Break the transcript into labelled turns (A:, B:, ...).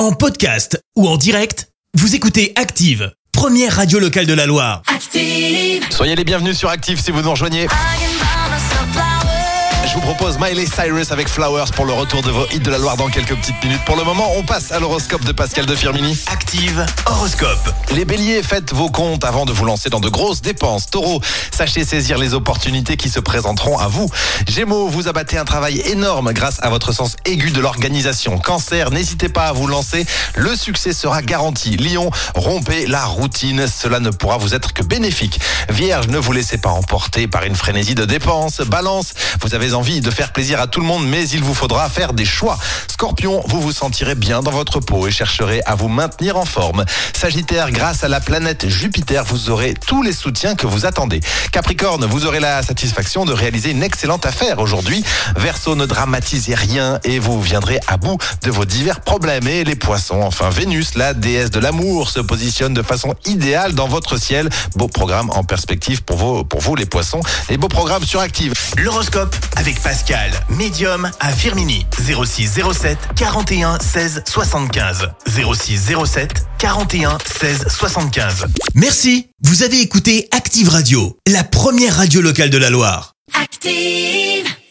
A: En podcast ou en direct, vous écoutez Active, première radio locale de la Loire.
B: Active.
C: Soyez les bienvenus sur Active si vous nous rejoignez. Je vous propose Miley Cyrus avec Flowers pour le retour de vos hits de la Loire dans quelques petites minutes. Pour le moment, on passe à l'horoscope de Pascal de Firmini.
A: Active horoscope.
C: Les béliers, faites vos comptes avant de vous lancer dans de grosses dépenses. Taureau, sachez saisir les opportunités qui se présenteront à vous. Gémeaux, vous abattez un travail énorme grâce à votre sens aigu de l'organisation. Cancer, n'hésitez pas à vous lancer, le succès sera garanti. Lion, rompez la routine, cela ne pourra vous être que bénéfique. Vierge, ne vous laissez pas emporter par une frénésie de dépenses. Balance, vous avez envie de faire plaisir à tout le monde, mais il vous faudra faire des choix. Scorpion, vous vous sentirez bien dans votre peau et chercherez à vous maintenir en forme. Sagittaire, grâce à la planète Jupiter, vous aurez tous les soutiens que vous attendez. Capricorne, vous aurez la satisfaction de réaliser une excellente affaire aujourd'hui. Verseau, ne dramatisez rien et vous viendrez à bout de vos divers problèmes. Et les poissons, enfin Vénus, la déesse de l'amour, se positionne de façon idéale dans votre ciel. Beau programme en perspective pour vous, pour vous les poissons. Et beau programme sur Active.
A: L'horoscope Pascal, médium à Firmini. 06 07 41 16 75. 06 07 41 16 75. Merci, vous avez écouté Active Radio, la première radio locale de la Loire.
B: Active.